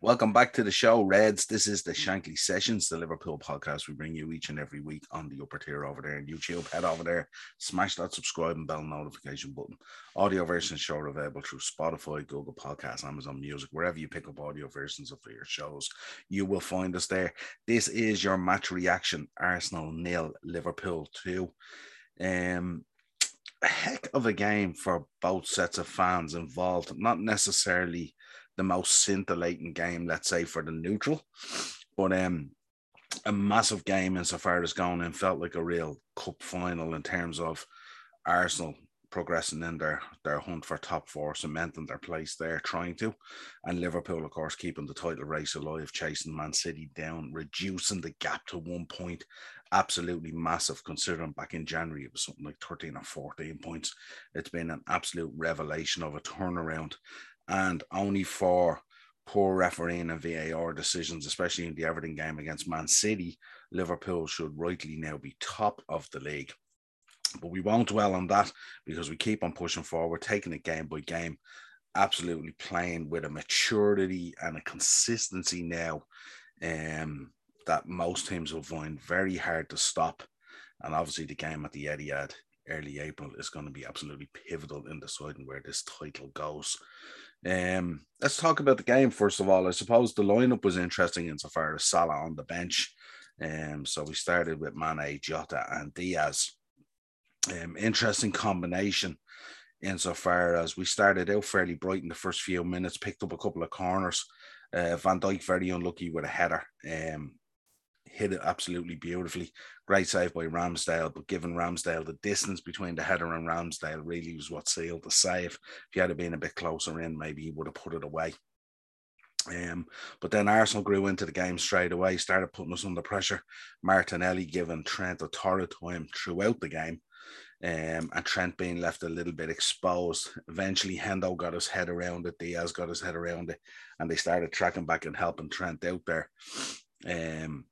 Welcome back to the show, Reds. This is the Shankly Sessions, the Liverpool podcast we bring you each and every week on the upper tier over there on YouTube. Head over there, smash that subscribe and bell notification button. Audio versions show are available through Spotify, Google Podcasts, Amazon Music, wherever you pick up audio versions of your shows, you will find us there. This is your match reaction Arsenal nil, Liverpool 2. Um, a heck of a game for both sets of fans involved, not necessarily the most scintillating game, let's say, for the neutral. But um, a massive game insofar as going and felt like a real cup final in terms of Arsenal progressing in their, their hunt for top four, cementing their place there, trying to. And Liverpool, of course, keeping the title race alive, chasing Man City down, reducing the gap to one point. Absolutely massive, considering back in January it was something like 13 or 14 points. It's been an absolute revelation of a turnaround and only for poor refereeing and VAR decisions, especially in the Everton game against Man City, Liverpool should rightly now be top of the league. But we won't dwell on that because we keep on pushing forward, taking it game by game, absolutely playing with a maturity and a consistency now um, that most teams will find very hard to stop. And obviously, the game at the Etihad early April is going to be absolutely pivotal in deciding where this title goes. Um, let's talk about the game first of all. I suppose the lineup was interesting insofar as Salah on the bench. Um, so we started with Mane, Jota, and Diaz. Um, interesting combination insofar as we started out fairly bright in the first few minutes, picked up a couple of corners. Uh, Van Dijk very unlucky with a header. Um, hit it absolutely beautifully. Great save by Ramsdale, but given Ramsdale, the distance between the header and Ramsdale really was what sealed the save. If he had been a bit closer in, maybe he would have put it away. Um, but then Arsenal grew into the game straight away, started putting us under pressure. Martinelli giving Trent a torrid time throughout the game. Um, and Trent being left a little bit exposed. Eventually, Hendo got his head around it, Diaz got his head around it, and they started tracking back and helping Trent out there. Um,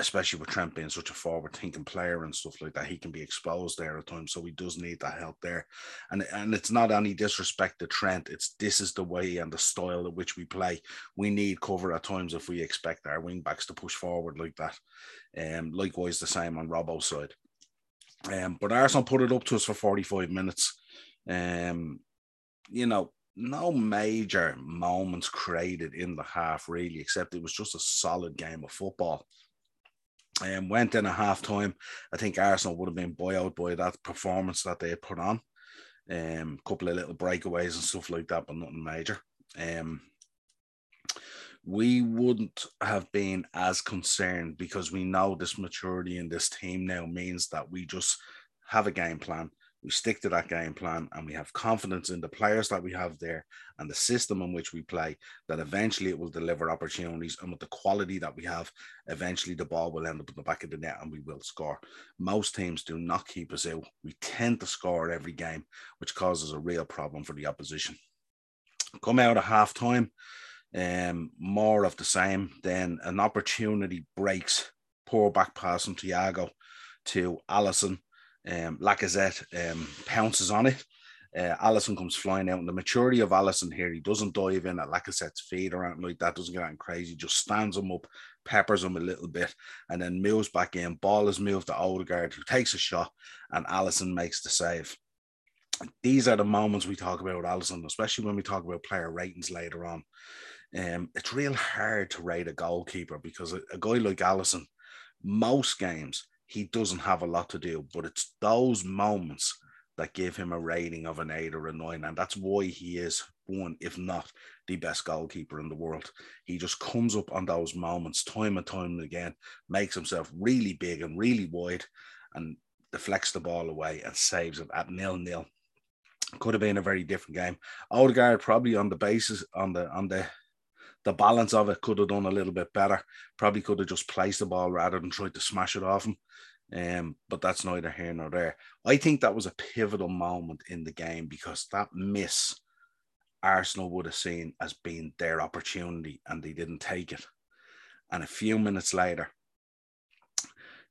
especially with Trent being such a forward thinking player and stuff like that, he can be exposed there at times. So he does need that help there. And and it's not any disrespect to Trent. It's this is the way and the style at which we play. We need cover at times if we expect our wing backs to push forward like that. Um, likewise the same on Robbo's side. Um, but Arsenal put it up to us for 45 minutes. Um, you know, no major moments created in the half really, except it was just a solid game of football um, went in a half time. I think Arsenal would have been buoyed by that performance that they put on. A um, couple of little breakaways and stuff like that, but nothing major. Um, we wouldn't have been as concerned because we know this maturity in this team now means that we just have a game plan we stick to that game plan and we have confidence in the players that we have there and the system in which we play that eventually it will deliver opportunities and with the quality that we have eventually the ball will end up in the back of the net and we will score. Most teams do not keep us out. We tend to score every game which causes a real problem for the opposition. Come out of half time um, more of the same. Then an opportunity breaks. Poor back pass from Thiago to Alisson um, Lacazette um, pounces on it. Uh, Alisson comes flying out, and the maturity of Alisson here, he doesn't dive in at Lacazette's feet or anything like that, doesn't get anything crazy, just stands him up, peppers him a little bit, and then moves back in. Ball is moved to Odegaard, who takes a shot, and Alisson makes the save. These are the moments we talk about with Alisson, especially when we talk about player ratings later on. Um, it's real hard to rate a goalkeeper because a, a guy like Alisson, most games, he doesn't have a lot to do, but it's those moments that give him a rating of an eight or a nine. And that's why he is one, if not the best goalkeeper in the world. He just comes up on those moments time and time again, makes himself really big and really wide, and deflects the ball away and saves it at nil nil. Could have been a very different game. Odegaard probably on the basis on the on the the balance of it could have done a little bit better. Probably could have just placed the ball rather than tried to smash it off him. Um, but that's neither here nor there. I think that was a pivotal moment in the game because that miss Arsenal would have seen as being their opportunity and they didn't take it. And a few minutes later,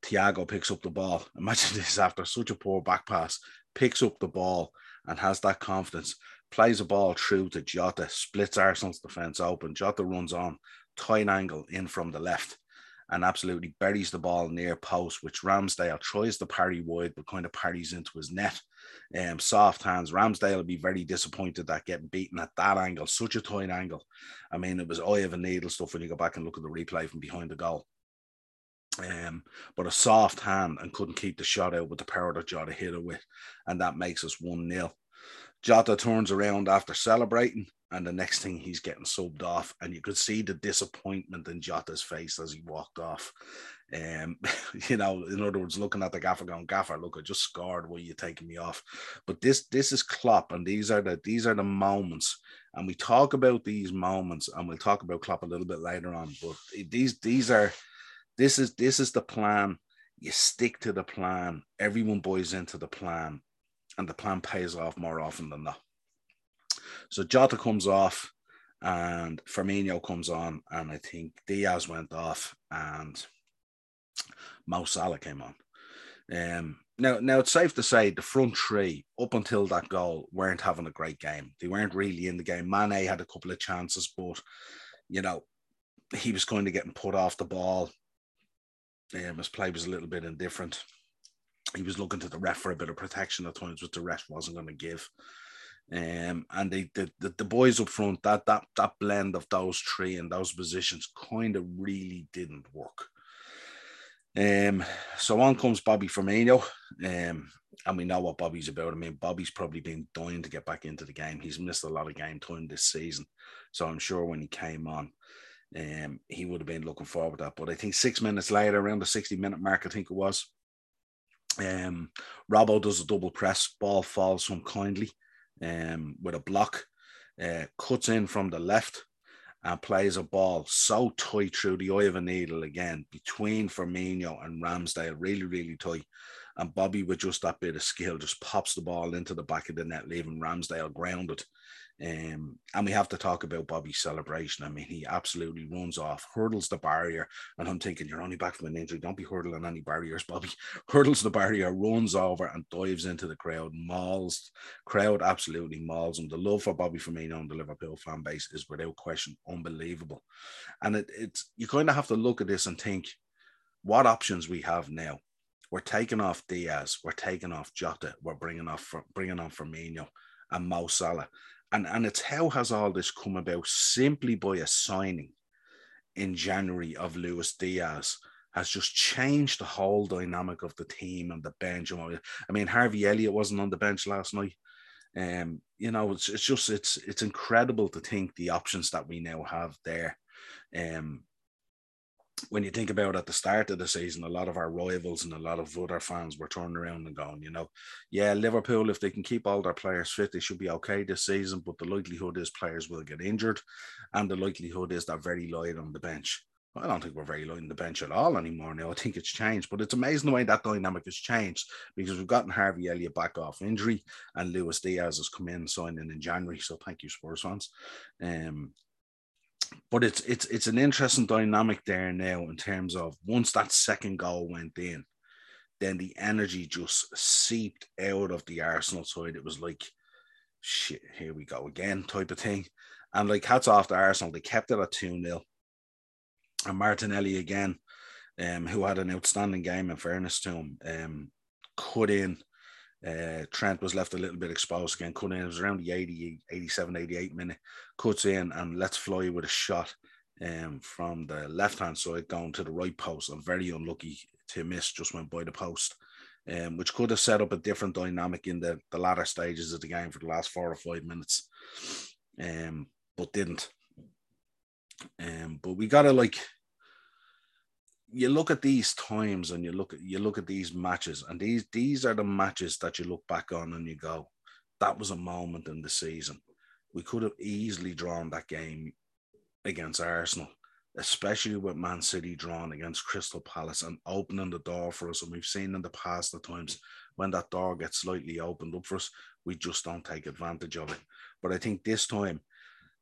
Thiago picks up the ball. Imagine this after such a poor back pass, picks up the ball and has that confidence, plays a ball through to Jota, splits Arsenal's defence open. Jota runs on, tight angle in from the left and absolutely buries the ball near post, which Ramsdale tries to parry wide, but kind of parries into his net. Um, soft hands. Ramsdale will be very disappointed at getting beaten at that angle, such a tight angle. I mean, it was eye of a needle stuff when you go back and look at the replay from behind the goal. Um, but a soft hand and couldn't keep the shot out with the power that Jota hit it with, and that makes us 1 0. Jota turns around after celebrating, and the next thing he's getting subbed off, and you could see the disappointment in Jota's face as he walked off. Um, you know, in other words, looking at the gaffer going, Gaffer, look, I just scored. Why are you taking me off? But this this is Klopp, and these are the these are the moments, and we talk about these moments, and we'll talk about Klopp a little bit later on. But these these are this is this is the plan. You stick to the plan. Everyone buys into the plan, and the plan pays off more often than not. So Jota comes off, and Firmino comes on, and I think Diaz went off, and Mo Salah came on. Um, now, now it's safe to say the front three up until that goal weren't having a great game. They weren't really in the game. Mane had a couple of chances, but you know he was kind of getting put off the ball. Um, his play was a little bit indifferent. He was looking to the ref for a bit of protection at times, which the ref wasn't going to give. Um, and they, the, the, the boys up front, that that that blend of those three and those positions kind of really didn't work. Um, so on comes Bobby Firmino. Um, and we know what Bobby's about. I mean, Bobby's probably been dying to get back into the game. He's missed a lot of game time this season. So I'm sure when he came on, um, he would have been looking forward to that. But I think six minutes later, around the 60 minute mark, I think it was, um, Robbo does a double press, ball falls from kindly um, with a block, uh, cuts in from the left and plays a ball so tight through the eye of a needle again between Firmino and Ramsdale, really, really tight. And Bobby, with just that bit of skill, just pops the ball into the back of the net, leaving Ramsdale grounded. Um, and we have to talk about Bobby's celebration. I mean, he absolutely runs off, hurdles the barrier, and I'm thinking, you're only back from an injury. Don't be hurdling any barriers, Bobby. Hurdles the barrier, runs over, and dives into the crowd. Mauls, crowd absolutely mauls him. The love for Bobby Firmino and the Liverpool fan base is without question unbelievable. And it, it's you kind of have to look at this and think, what options we have now. We're taking off Diaz, we're taking off Jota, we're bringing off bringing on Firmino and Mo Salah and and it's how has all this come about simply by a signing in January of Luis Diaz has just changed the whole dynamic of the team and the bench. I mean, Harvey Elliott wasn't on the bench last night. Um, you know, it's, it's just it's it's incredible to think the options that we now have there. Um, when you think about at the start of the season, a lot of our rivals and a lot of other fans were turning around and going, you know, yeah, Liverpool, if they can keep all their players fit, they should be okay this season. But the likelihood is players will get injured, and the likelihood is they're very light on the bench. I don't think we're very light on the bench at all anymore now. I think it's changed, but it's amazing the way that dynamic has changed because we've gotten Harvey Elliott back off injury and Luis Diaz has come in signing in January. So thank you, Spurs fans. Um, but it's it's it's an interesting dynamic there now in terms of once that second goal went in, then the energy just seeped out of the Arsenal side. It was like, shit, here we go again, type of thing. And like hats off to Arsenal, they kept it at 2 0. And Martinelli again, um, who had an outstanding game in fairness to him, um, cut in uh, Trent was left a little bit exposed again. Cut in, it was around the 80, 87, 88 minute. Cuts in and let's fly with a shot um, from the left hand side going to the right post. I'm very unlucky to miss, just went by the post, um, which could have set up a different dynamic in the, the latter stages of the game for the last four or five minutes, um, but didn't. Um, but we got to like you look at these times and you look at you look at these matches and these these are the matches that you look back on and you go that was a moment in the season. We could have easily drawn that game against arsenal especially with man city drawn against crystal palace and opening the door for us and we've seen in the past the times when that door gets slightly opened up for us we just don't take advantage of it. But i think this time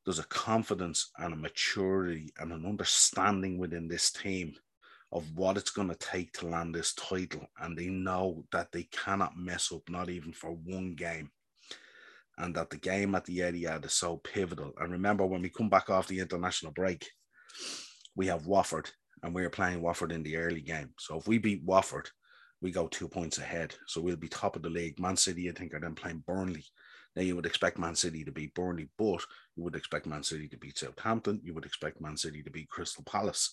there's a confidence and a maturity and an understanding within this team of what it's going to take to land this title, and they know that they cannot mess up, not even for one game. and that the game at the Etihad is so pivotal. And remember, when we come back off the international break, we have Watford, and we're playing Watford in the early game. So if we beat Watford, we go two points ahead. So we'll be top of the league. Man City, I think, are then playing Burnley. Now you would expect Man City to beat Burnley, but you would expect Man City to beat Southampton. You would expect Man City to beat Crystal Palace,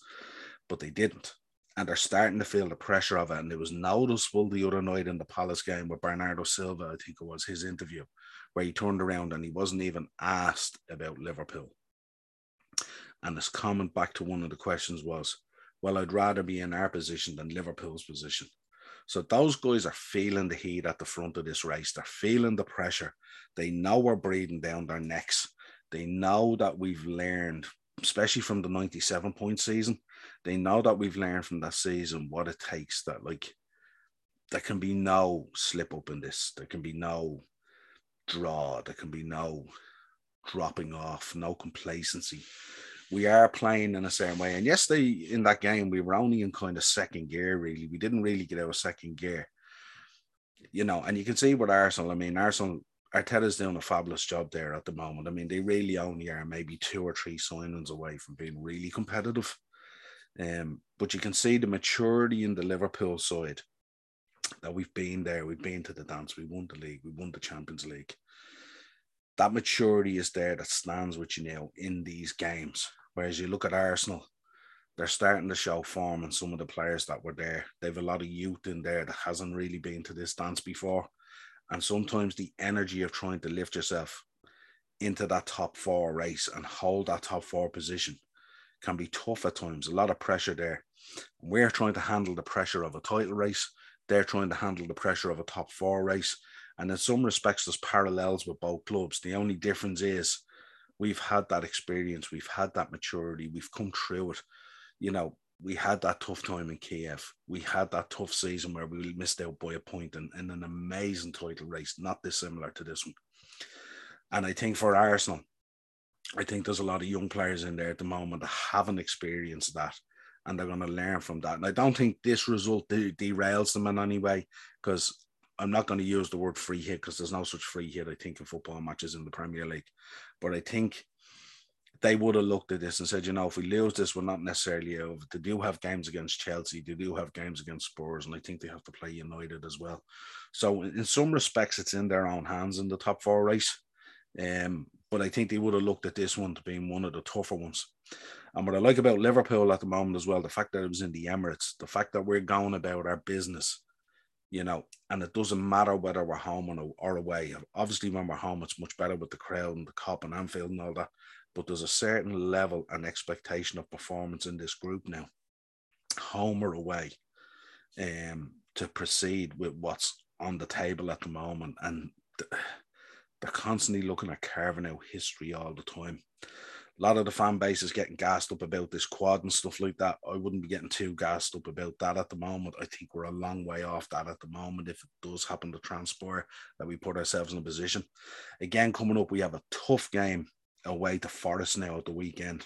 but they didn't. And they're starting to feel the pressure of it. And it was noticeable the other night in the Palace game with Bernardo Silva, I think it was his interview, where he turned around and he wasn't even asked about Liverpool. And his comment back to one of the questions was, Well, I'd rather be in our position than Liverpool's position. So those guys are feeling the heat at the front of this race. They're feeling the pressure. They know we're breathing down their necks. They know that we've learned, especially from the 97 point season, they know that we've learned from that season what it takes that, like, there can be no slip up in this. There can be no draw. There can be no dropping off, no complacency. We are playing in a certain way. And yesterday in that game, we were only in kind of second gear, really. We didn't really get out of second gear. You know, and you can see with Arsenal, I mean, Arsenal, Arteta's doing a fabulous job there at the moment. I mean, they really only are maybe two or three signings away from being really competitive. Um, but you can see the maturity in the Liverpool side that we've been there. We've been to the dance. We won the league. We won the Champions League. That maturity is there that stands with you now in these games. Whereas you look at Arsenal, they're starting to show form in some of the players that were there. They've a lot of youth in there that hasn't really been to this dance before. And sometimes the energy of trying to lift yourself into that top four race and hold that top four position can be tough at times. A lot of pressure there. We're trying to handle the pressure of a title race. They're trying to handle the pressure of a top four race. And in some respects, there's parallels with both clubs. The only difference is we've had that experience, we've had that maturity, we've come through it. You know, we had that tough time in Kiev. We had that tough season where we missed out by a point in, in an amazing title race, not dissimilar to this one. And I think for Arsenal, I think there's a lot of young players in there at the moment that haven't experienced that and they're going to learn from that. And I don't think this result de- derails them in any way because I'm not going to use the word free hit because there's no such free hit, I think, in football matches in the Premier League. But I think they would have looked at this and said, you know, if we lose this, we're not necessarily over. They do have games against Chelsea, they do have games against Spurs, and I think they have to play United as well. So, in some respects, it's in their own hands in the top four race. Um, but I think they would have looked at this one to being one of the tougher ones. And what I like about Liverpool at the moment as well, the fact that it was in the Emirates, the fact that we're going about our business you know, and it doesn't matter whether we're home or away. Obviously, when we're home, it's much better with the crowd and the Kop and Anfield and all that. But there's a certain level and expectation of performance in this group now, home or away, um, to proceed with what's on the table at the moment. And they're constantly looking at carving out history all the time a lot of the fan base is getting gassed up about this quad and stuff like that. I wouldn't be getting too gassed up about that at the moment. I think we're a long way off that at the moment. If it does happen to transpire, that we put ourselves in a position. Again, coming up, we have a tough game away to Forest now at the weekend.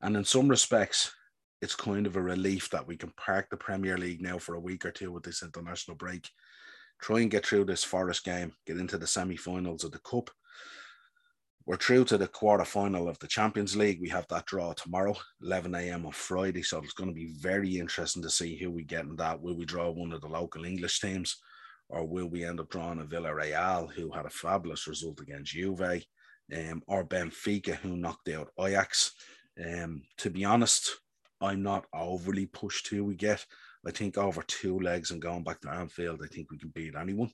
And in some respects, it's kind of a relief that we can park the Premier League now for a week or two with this international break. Try and get through this Forest game, get into the semi finals of the Cup we're through to the quarter final of the Champions League. We have that draw tomorrow, 11 a.m. on Friday. So it's going to be very interesting to see who we get in that. Will we draw one of the local English teams, or will we end up drawing a Villarreal, who had a fabulous result against Juve, um, or Benfica, who knocked out Ajax? Um, to be honest, I'm not overly pushed who we get. I think over two legs and going back to Anfield, I think we can beat anyone.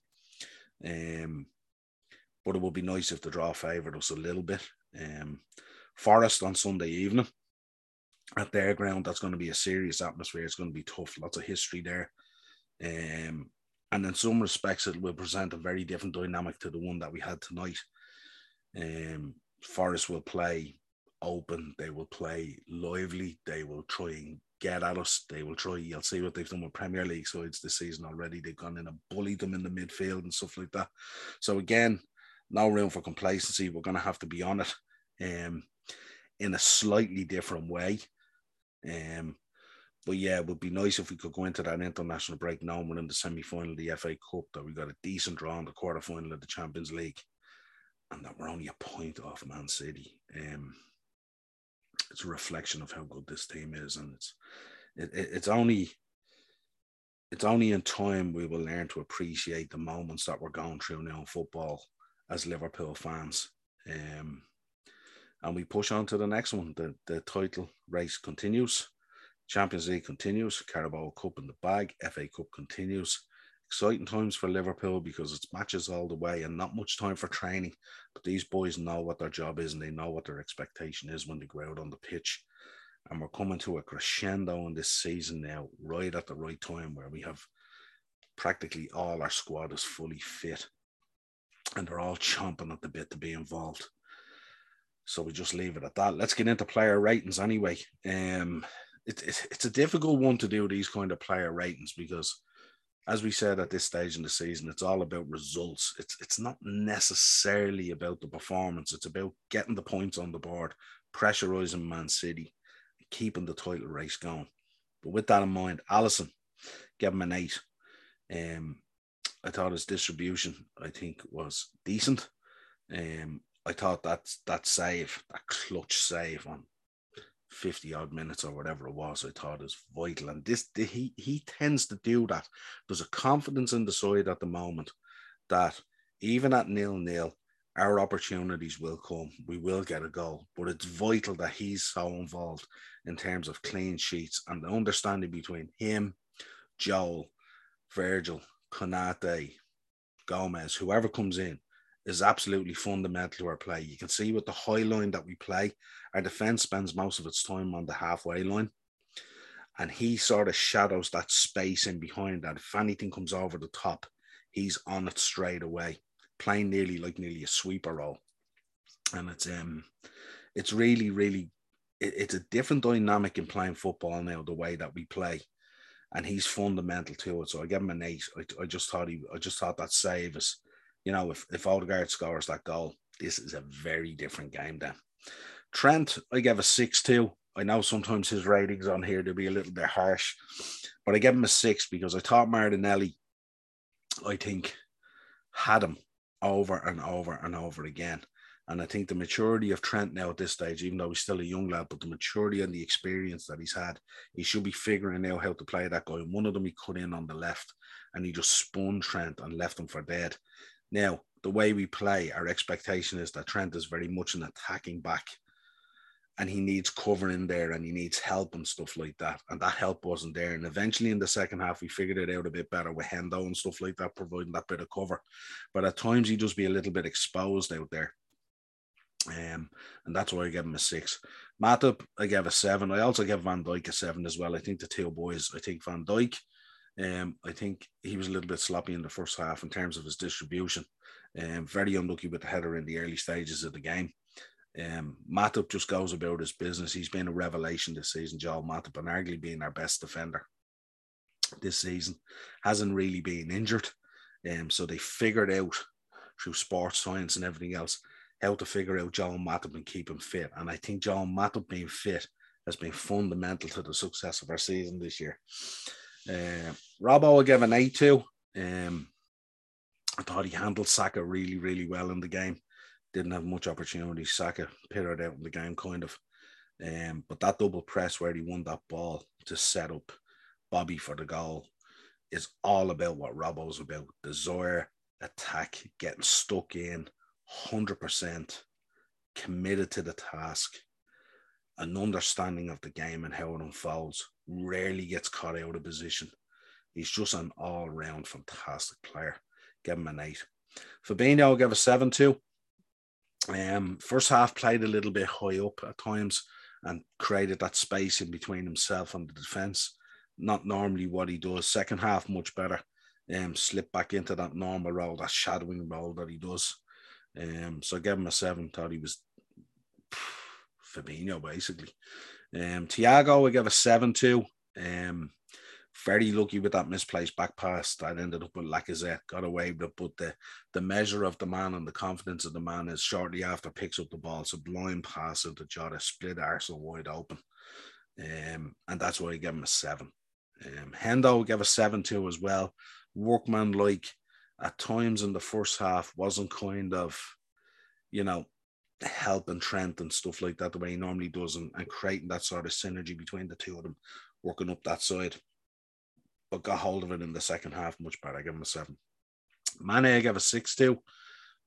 Um, but it would be nice if the draw favoured us a little bit. Um, Forest on Sunday evening at their ground, that's going to be a serious atmosphere. It's going to be tough, lots of history there. Um, and in some respects, it will present a very different dynamic to the one that we had tonight. Um, Forest will play open, they will play lively, they will try and get at us. They will try. You'll see what they've done with Premier League sides this season already. They've gone in and bullied them in the midfield and stuff like that. So again, no room for complacency. We're going to have to be on it um, in a slightly different way. Um, but yeah, it would be nice if we could go into that international break now we're in the semi final of the FA Cup, that we got a decent draw in the quarter final of the Champions League, and that we're only a point off Man City. Um, it's a reflection of how good this team is, and it's it, it, it's only it's only in time we will learn to appreciate the moments that we're going through now in football as Liverpool fans. Um, and we push on to the next one. The, the title race continues. Champions League continues. Carabao Cup in the bag. FA Cup continues. Exciting times for Liverpool because it's matches all the way and not much time for training. But these boys know what their job is and they know what their expectation is when they go out on the pitch. And we're coming to a crescendo in this season now, right at the right time where we have practically all our squad is fully fit and they're all chomping at the bit to be involved. So we just leave it at that. Let's get into player ratings anyway. Um, it, it, it's a difficult one to do these kind of player ratings because, as we said at this stage in the season, it's all about results. It's it's not necessarily about the performance. It's about getting the points on the board, pressurizing Man City, keeping the title race going. But with that in mind, Alisson, give him an eight. Um, I thought his distribution, I think, was decent. Um, I thought that that save, that clutch save on 50 odd minutes or whatever it was, I thought is vital. And this he he tends to do that. There's a confidence in the side at the moment that even at nil nil, our opportunities will come. We will get a goal. But it's vital that he's so involved in terms of clean sheets and the understanding between him, Joel, Virgil, Konate, Gomez, whoever comes in, is absolutely fundamental to our play. You can see with the high line that we play, our defense spends most of its time on the halfway line. And he sort of shadows that space in behind that. If anything comes over the top, he's on it straight away, playing nearly like nearly a sweeper role. And it's um it's really, really it, it's a different dynamic in playing football now, the way that we play. And he's fundamental to it. So I give him an eight. I, I just thought he I just thought that save is you know, if, if Odegaard scores that goal, this is a very different game then. Trent, I gave a 6 2. I know sometimes his ratings on here to be a little bit harsh, but I gave him a 6 because I thought Martinelli, I think, had him over and over and over again. And I think the maturity of Trent now at this stage, even though he's still a young lad, but the maturity and the experience that he's had, he should be figuring out how to play that guy. And one of them he cut in on the left and he just spun Trent and left him for dead. Now, the way we play, our expectation is that Trent is very much an attacking back and he needs covering there and he needs help and stuff like that. And that help wasn't there. And eventually in the second half, we figured it out a bit better with Hendo and stuff like that, providing that bit of cover. But at times, he just be a little bit exposed out there. Um, and that's why I gave him a six. Matip, I gave a seven. I also gave Van Dijk a seven as well. I think the two boys, I think Van Dijk um, I think he was a little bit sloppy in the first half in terms of his distribution. Um, very unlucky with the header in the early stages of the game. Um, Matip just goes about his business. He's been a revelation this season, Joel Matip, and arguably being our best defender this season. Hasn't really been injured. Um, so they figured out through sports science and everything else how to figure out Joel Matip and keep him fit. And I think Joel Matip being fit has been fundamental to the success of our season this year. Uh, Robbo, I gave an eight to. Um, I thought he handled Saka really, really well in the game. Didn't have much opportunity. Saka pittered out in the game, kind of. Um, but that double press where he won that ball to set up Bobby for the goal is all about what Robbo's about. Desire, attack, getting stuck in, 100% committed to the task, an understanding of the game and how it unfolds rarely gets caught out of position. He's just an all round fantastic player. Give him an eight. Fabinho, I'll give a seven to. Um, first half played a little bit high up at times and created that space in between himself and the defense. Not normally what he does. Second half, much better. Um, slip back into that normal role, that shadowing role that he does. Um, so I gave him a seven. Thought he was Fabinho basically. Um, Thiago, I gave a 7 2. Um, very lucky with that misplaced back pass that ended up with Lacazette, got away with it. But the, the measure of the man and the confidence of the man is shortly after picks up the ball. Blind pass into Jota, split Arsenal wide open. Um, and that's why I gave him a seven. Um, Hendo gave a seven two as well. Workman like at times in the first half wasn't kind of, you know, helping Trent and stuff like that the way he normally does and, and creating that sort of synergy between the two of them, working up that side. But got hold of it in the second half much better. I give him a seven. Mane, I gave a six to.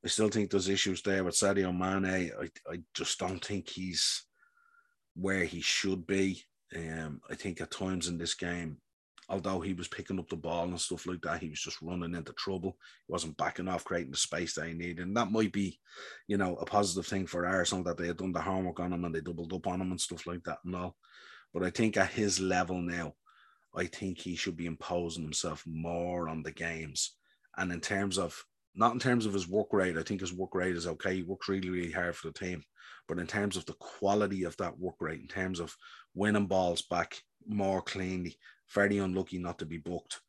I still think there's issues there with Sadio Mane. I, I just don't think he's where he should be. Um, I think at times in this game, although he was picking up the ball and stuff like that, he was just running into trouble. He wasn't backing off, creating the space he needed. And that might be, you know, a positive thing for Arsenal that they had done the homework on him and they doubled up on him and stuff like that and all. But I think at his level now, I think he should be imposing himself more on the games. And in terms of not in terms of his work rate, I think his work rate is okay. He works really, really hard for the team. But in terms of the quality of that work rate, in terms of winning balls back more cleanly, very unlucky not to be booked.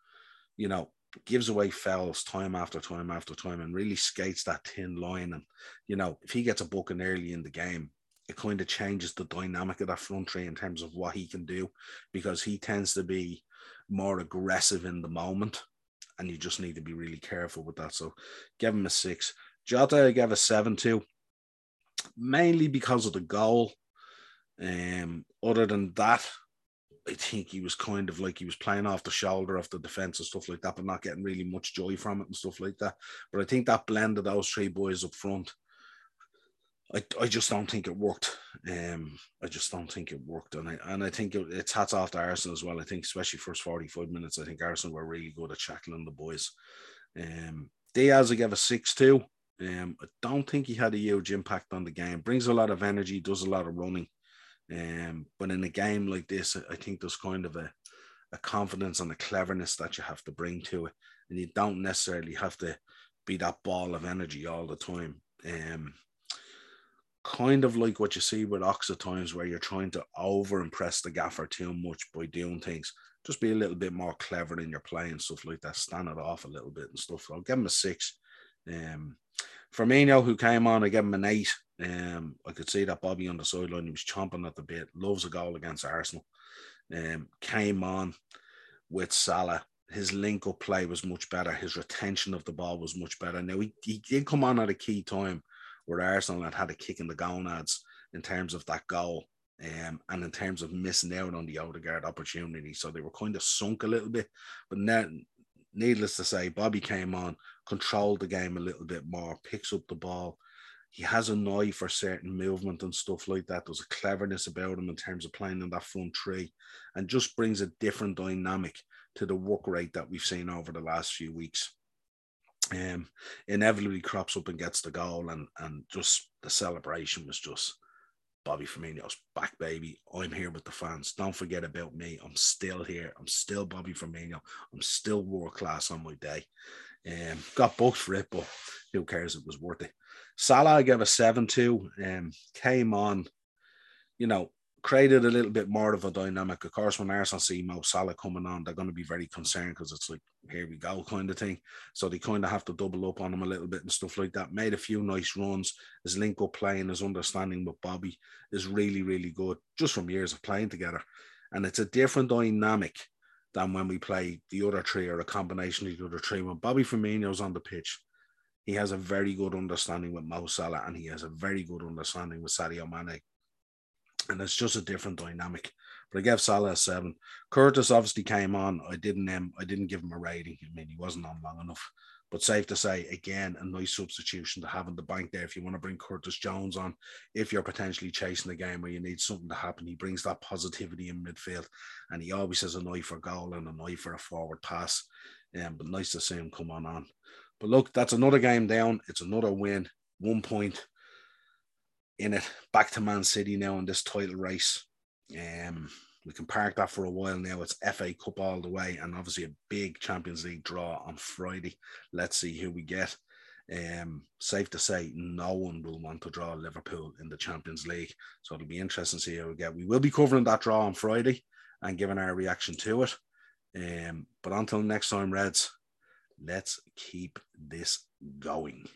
You know, gives away fouls time after time after time and really skates that thin line. And, you know, if he gets a booking early in the game, it kind of changes the dynamic of that front three in terms of what he can do because he tends to be more aggressive in the moment. And you just need to be really careful with that. So give him a six. Jota, I gave a seven to, mainly because of the goal. Um, other than that, I think he was kind of like he was playing off the shoulder of the defense and stuff like that, but not getting really much joy from it and stuff like that. But I think that blend of those three boys up front, I, I just don't think it worked. Um, I just don't think it worked, and I and I think it, it's hats off to Arsenal as well. I think especially first forty five minutes, I think Arsenal were really good at shackling the boys. Um, Diaz gave a six two. Um, I don't think he had a huge impact on the game. Brings a lot of energy, does a lot of running. Um, but in a game like this, I think there's kind of a, a confidence and a cleverness that you have to bring to it. And you don't necessarily have to be that ball of energy all the time. Um, kind of like what you see with Ox at times where you're trying to over impress the gaffer too much by doing things. Just be a little bit more clever in your play and stuff like that. Stand it off a little bit and stuff. I'll give him a six. Um, Firmino, who came on, I give him an eight. Um, I could see that Bobby on the sideline, he was chomping at the bit, loves a goal against Arsenal. Um, came on with Salah. His link up play was much better. His retention of the ball was much better. Now, he, he did come on at a key time where Arsenal had had a kick in the gonads in terms of that goal um, and in terms of missing out on the Odegaard opportunity. So they were kind of sunk a little bit. But now, needless to say, Bobby came on, controlled the game a little bit more, picks up the ball, he has an eye for certain movement and stuff like that. There's a cleverness about him in terms of playing in that front tree and just brings a different dynamic to the work rate that we've seen over the last few weeks. Um, inevitably crops up and gets the goal, and and just the celebration was just Bobby Firmino's back, baby. I'm here with the fans. Don't forget about me. I'm still here. I'm still Bobby Firmino. I'm still world class on my day. Um, got booked for it, but who cares? It was worth it. Salah, I gave a seven to. Um, came on, you know, created a little bit more of a dynamic. Of course, when Arsenal see Mo Salah coming on, they're going to be very concerned because it's like, here we go, kind of thing. So they kind of have to double up on him a little bit and stuff like that. Made a few nice runs. His link up playing, his understanding with Bobby is really, really good, just from years of playing together. And it's a different dynamic than when we play the other three or a combination of the other three. When Bobby Firmino's on the pitch, he has a very good understanding with Mo Salah and he has a very good understanding with Sadio Mane. And it's just a different dynamic. But I gave Salah a seven. Curtis obviously came on. I didn't um, I didn't give him a rating. I mean, he wasn't on long enough. But safe to say, again, a nice substitution to have in the bank there. If you want to bring Curtis Jones on, if you're potentially chasing a game where you need something to happen, he brings that positivity in midfield. And he always has an eye for goal and an eye for a forward pass. Um, but nice to see him come on on. But look, that's another game down. It's another win, one point in it. Back to Man City now in this title race. Um, we can park that for a while now. It's FA Cup all the way, and obviously a big Champions League draw on Friday. Let's see who we get. Um, safe to say, no one will want to draw Liverpool in the Champions League. So it'll be interesting to see how we get. We will be covering that draw on Friday and giving our reaction to it. Um, but until next time, Reds, let's keep this going.